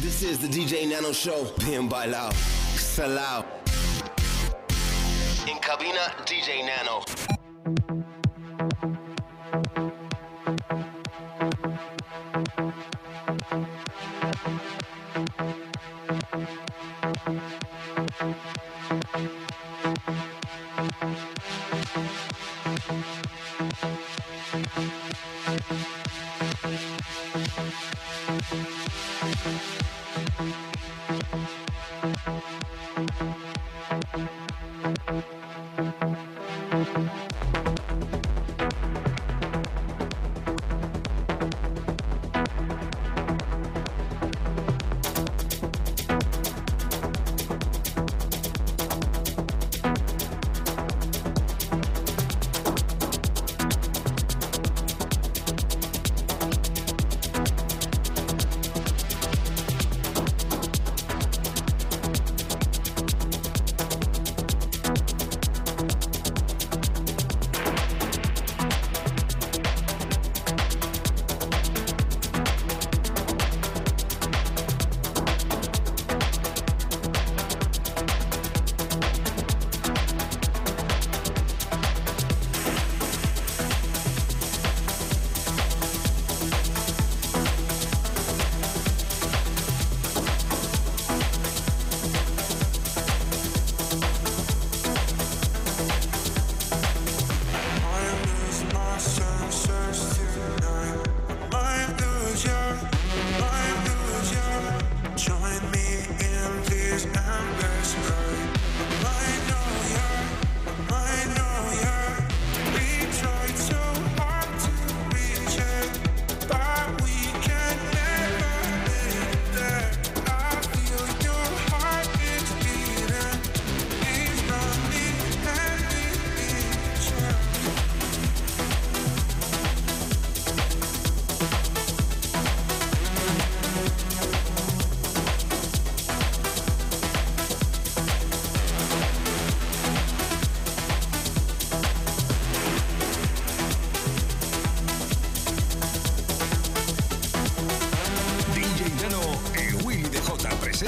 This is the DJ Nano Show. Bien Bailao. Salao. in cabina, DJ Nano.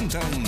Downtown.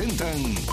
Presentan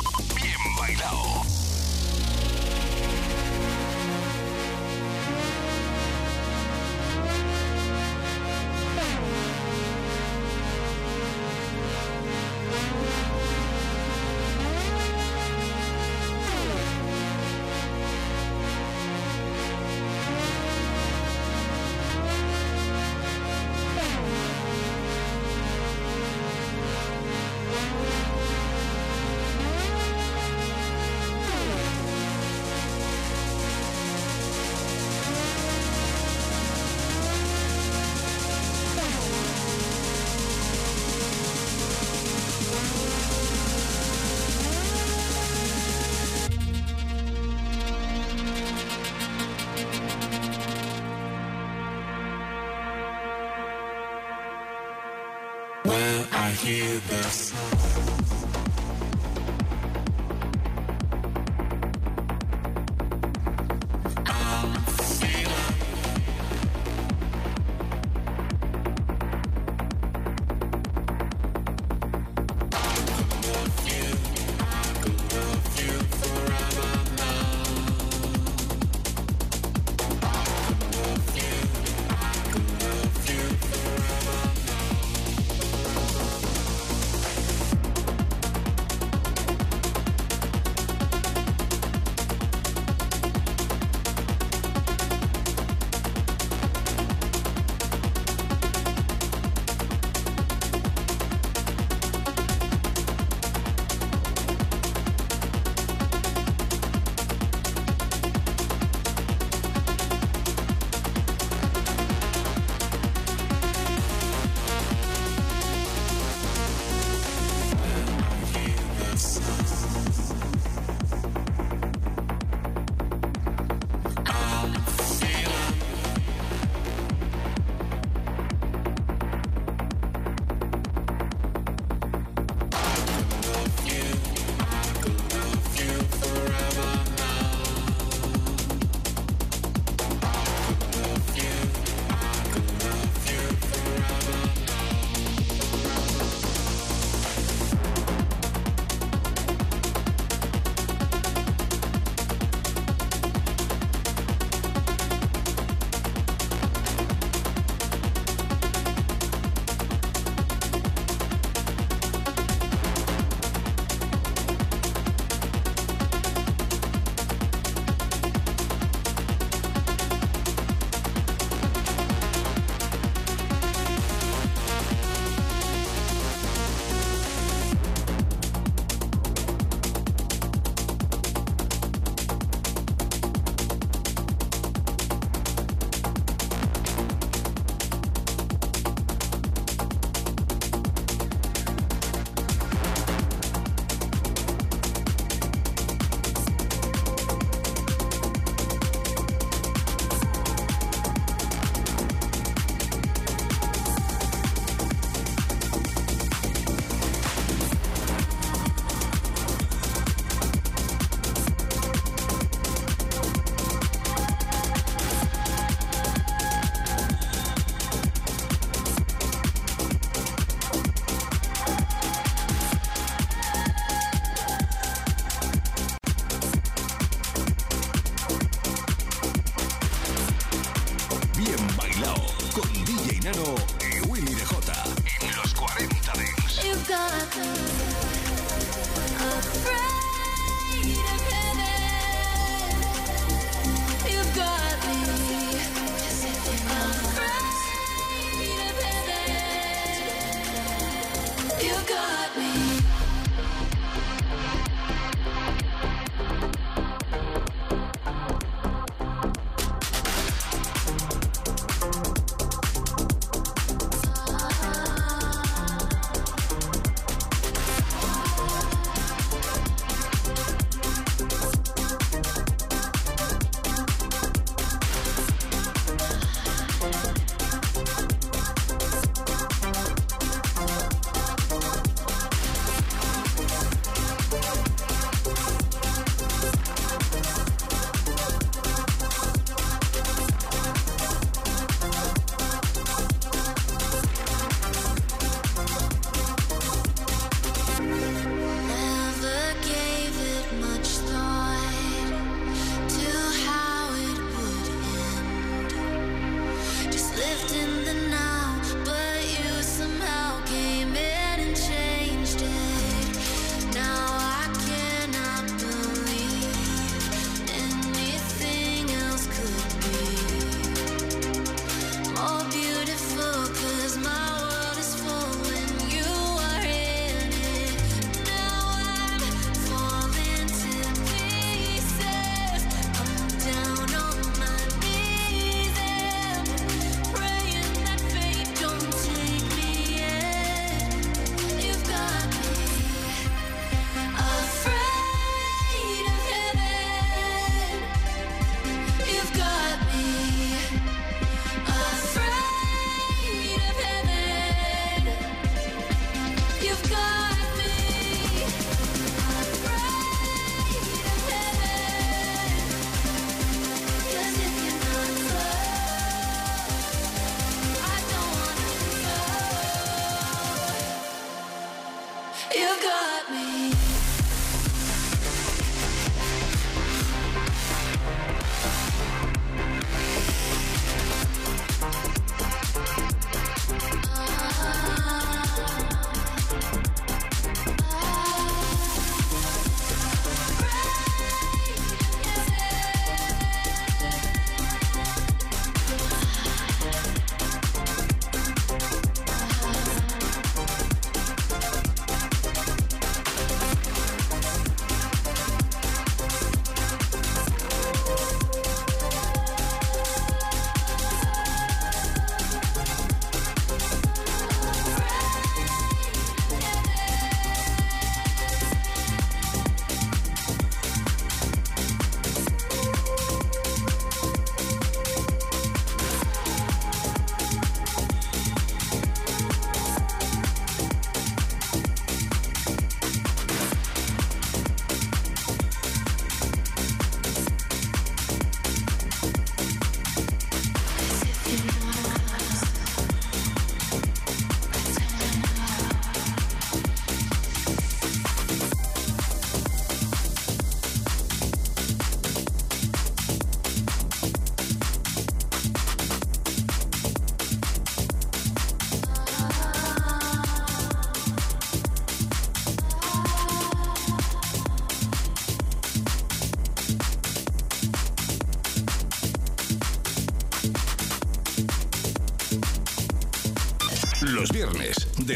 hear the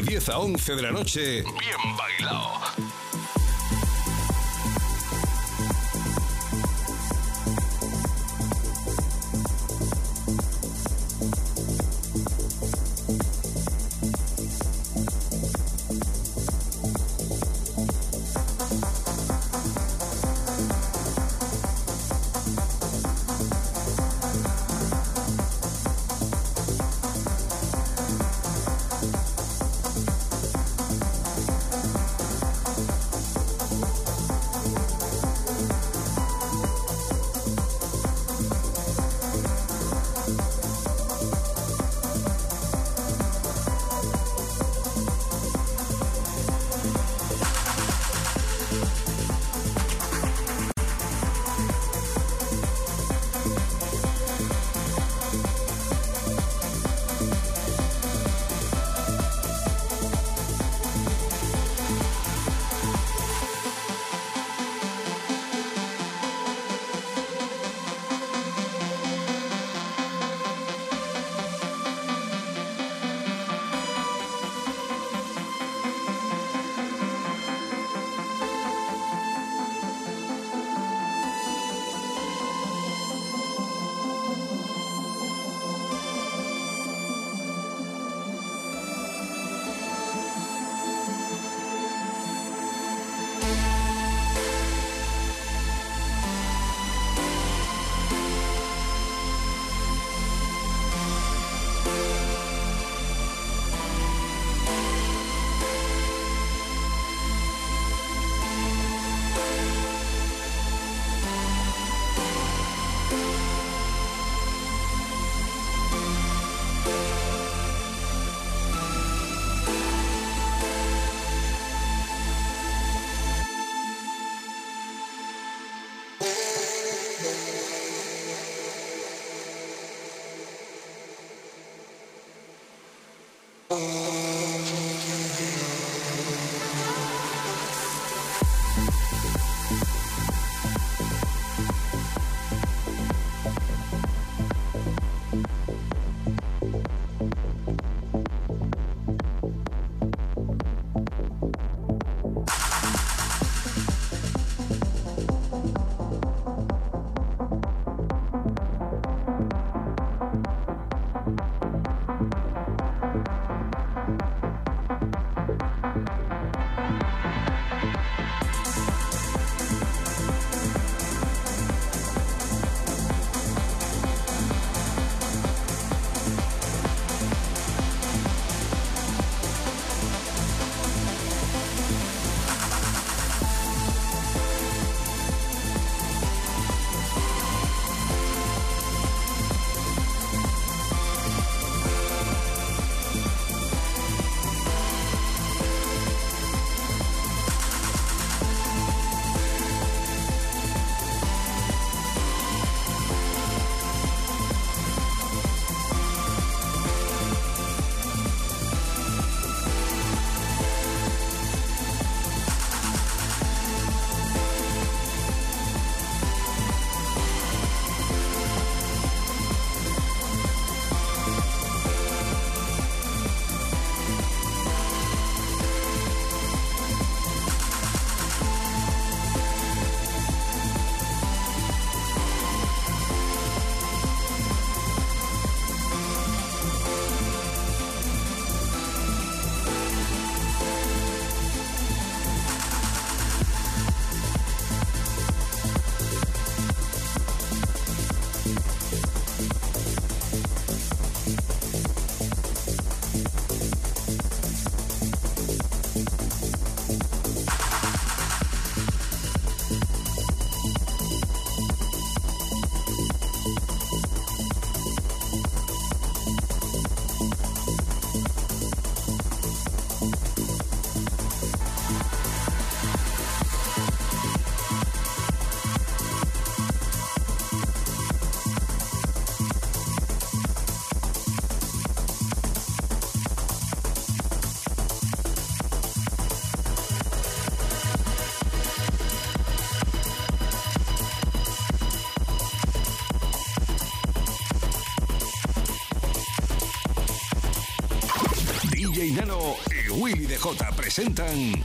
10 a 11 de la noche, bien presentan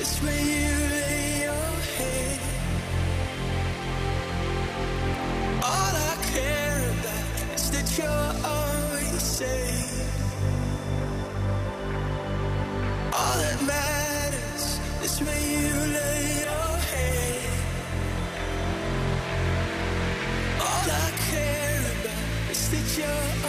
It's where you lay your head. All I care about is that you're always safe. All that matters is where you lay your head. All I care about is that you're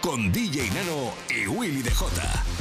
Con DJ Nano y Willy DJ.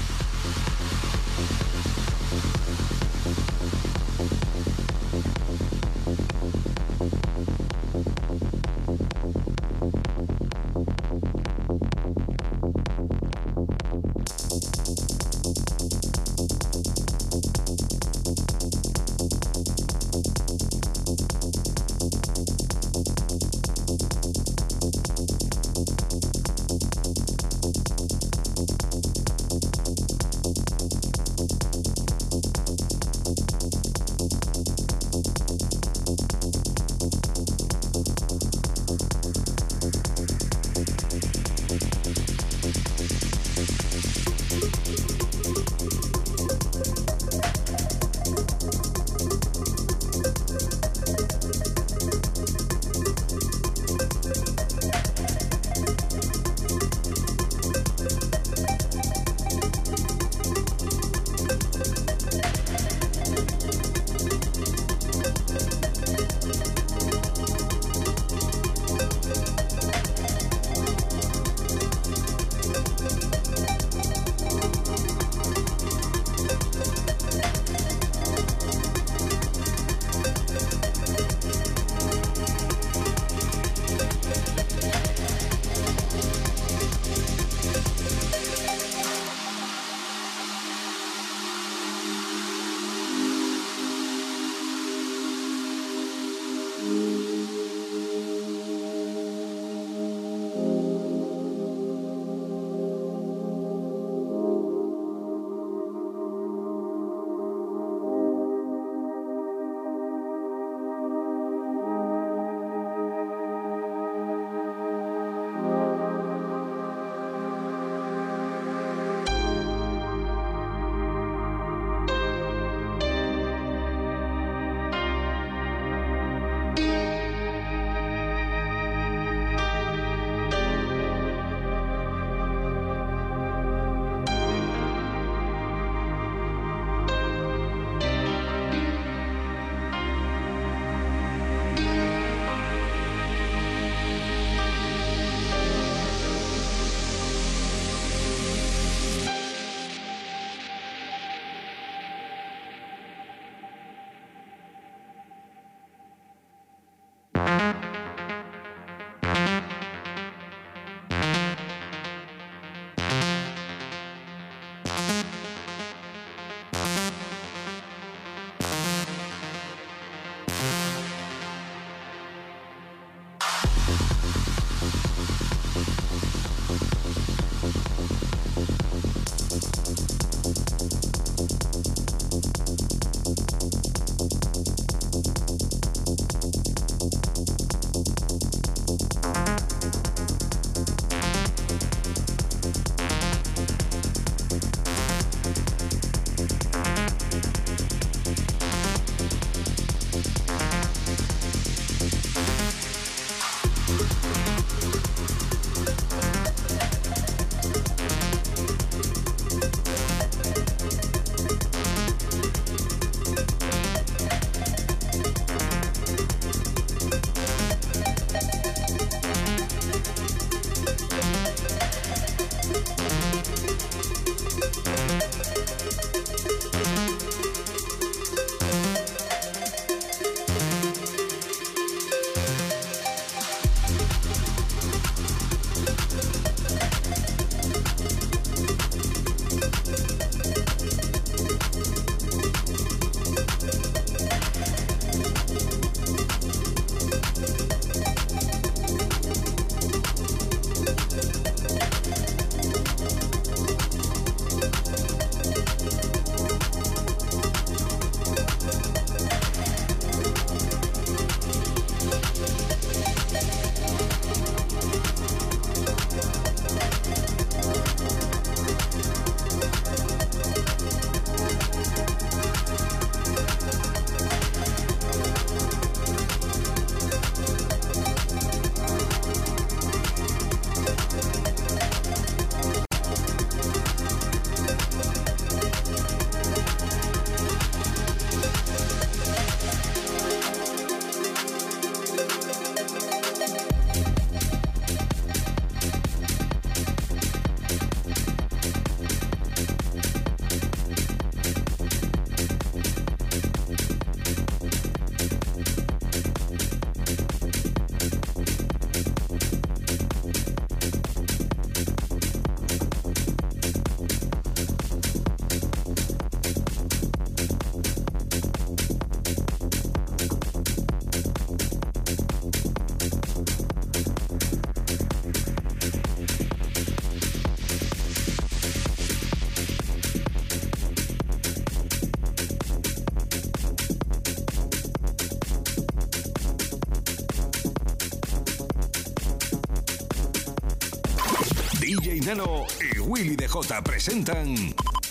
CDJ presentan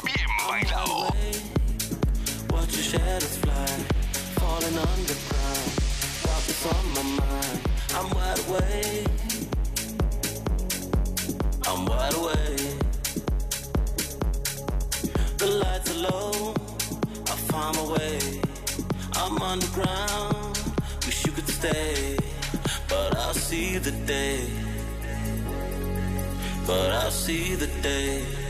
Bien Bailao. I'm wide awake. The lights are low. I find my way. I'm underground. Wish you could stay, but I'll see the day see the day.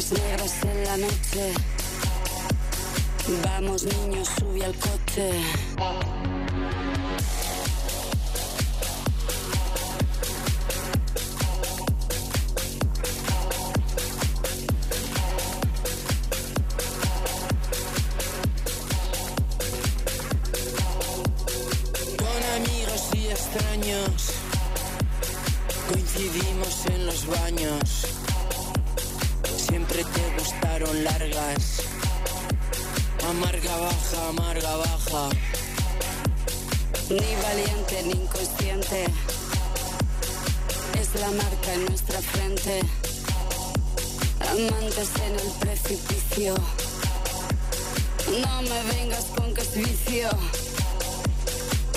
Ojos en la noche. Vamos niños, sube al coche. amarga baja. Ni valiente ni inconsciente. Es la marca en nuestra frente. Amantes en el precipicio. No me vengas con que es vicio.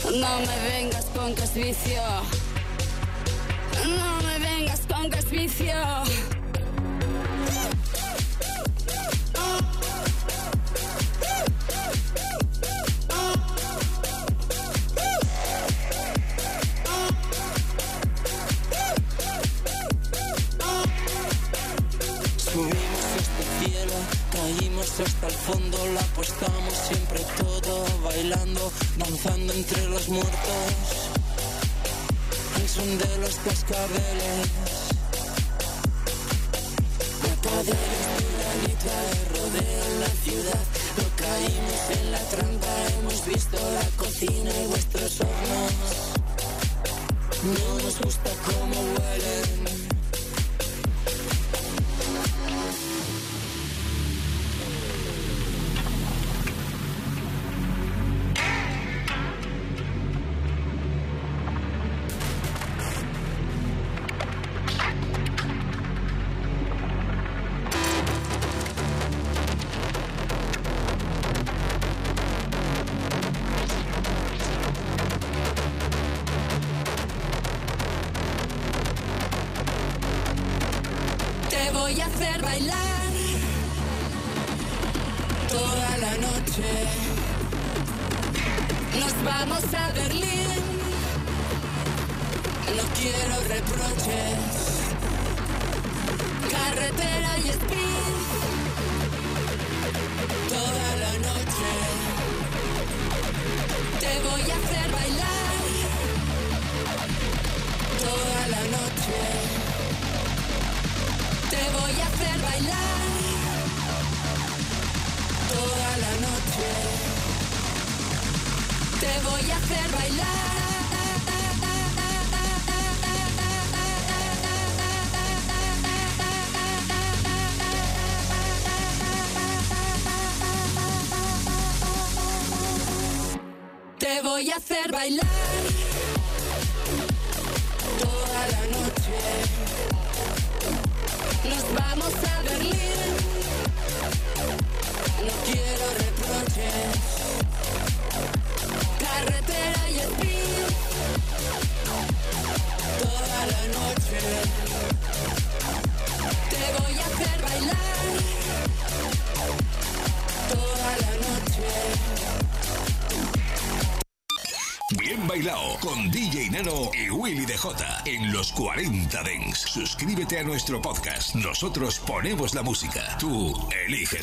No me vengas con que es vicio. No me vengas con que es vicio. feeling voy a hacer bailar. 40 Dents. Suscríbete a nuestro podcast. Nosotros ponemos la música. Tú eliges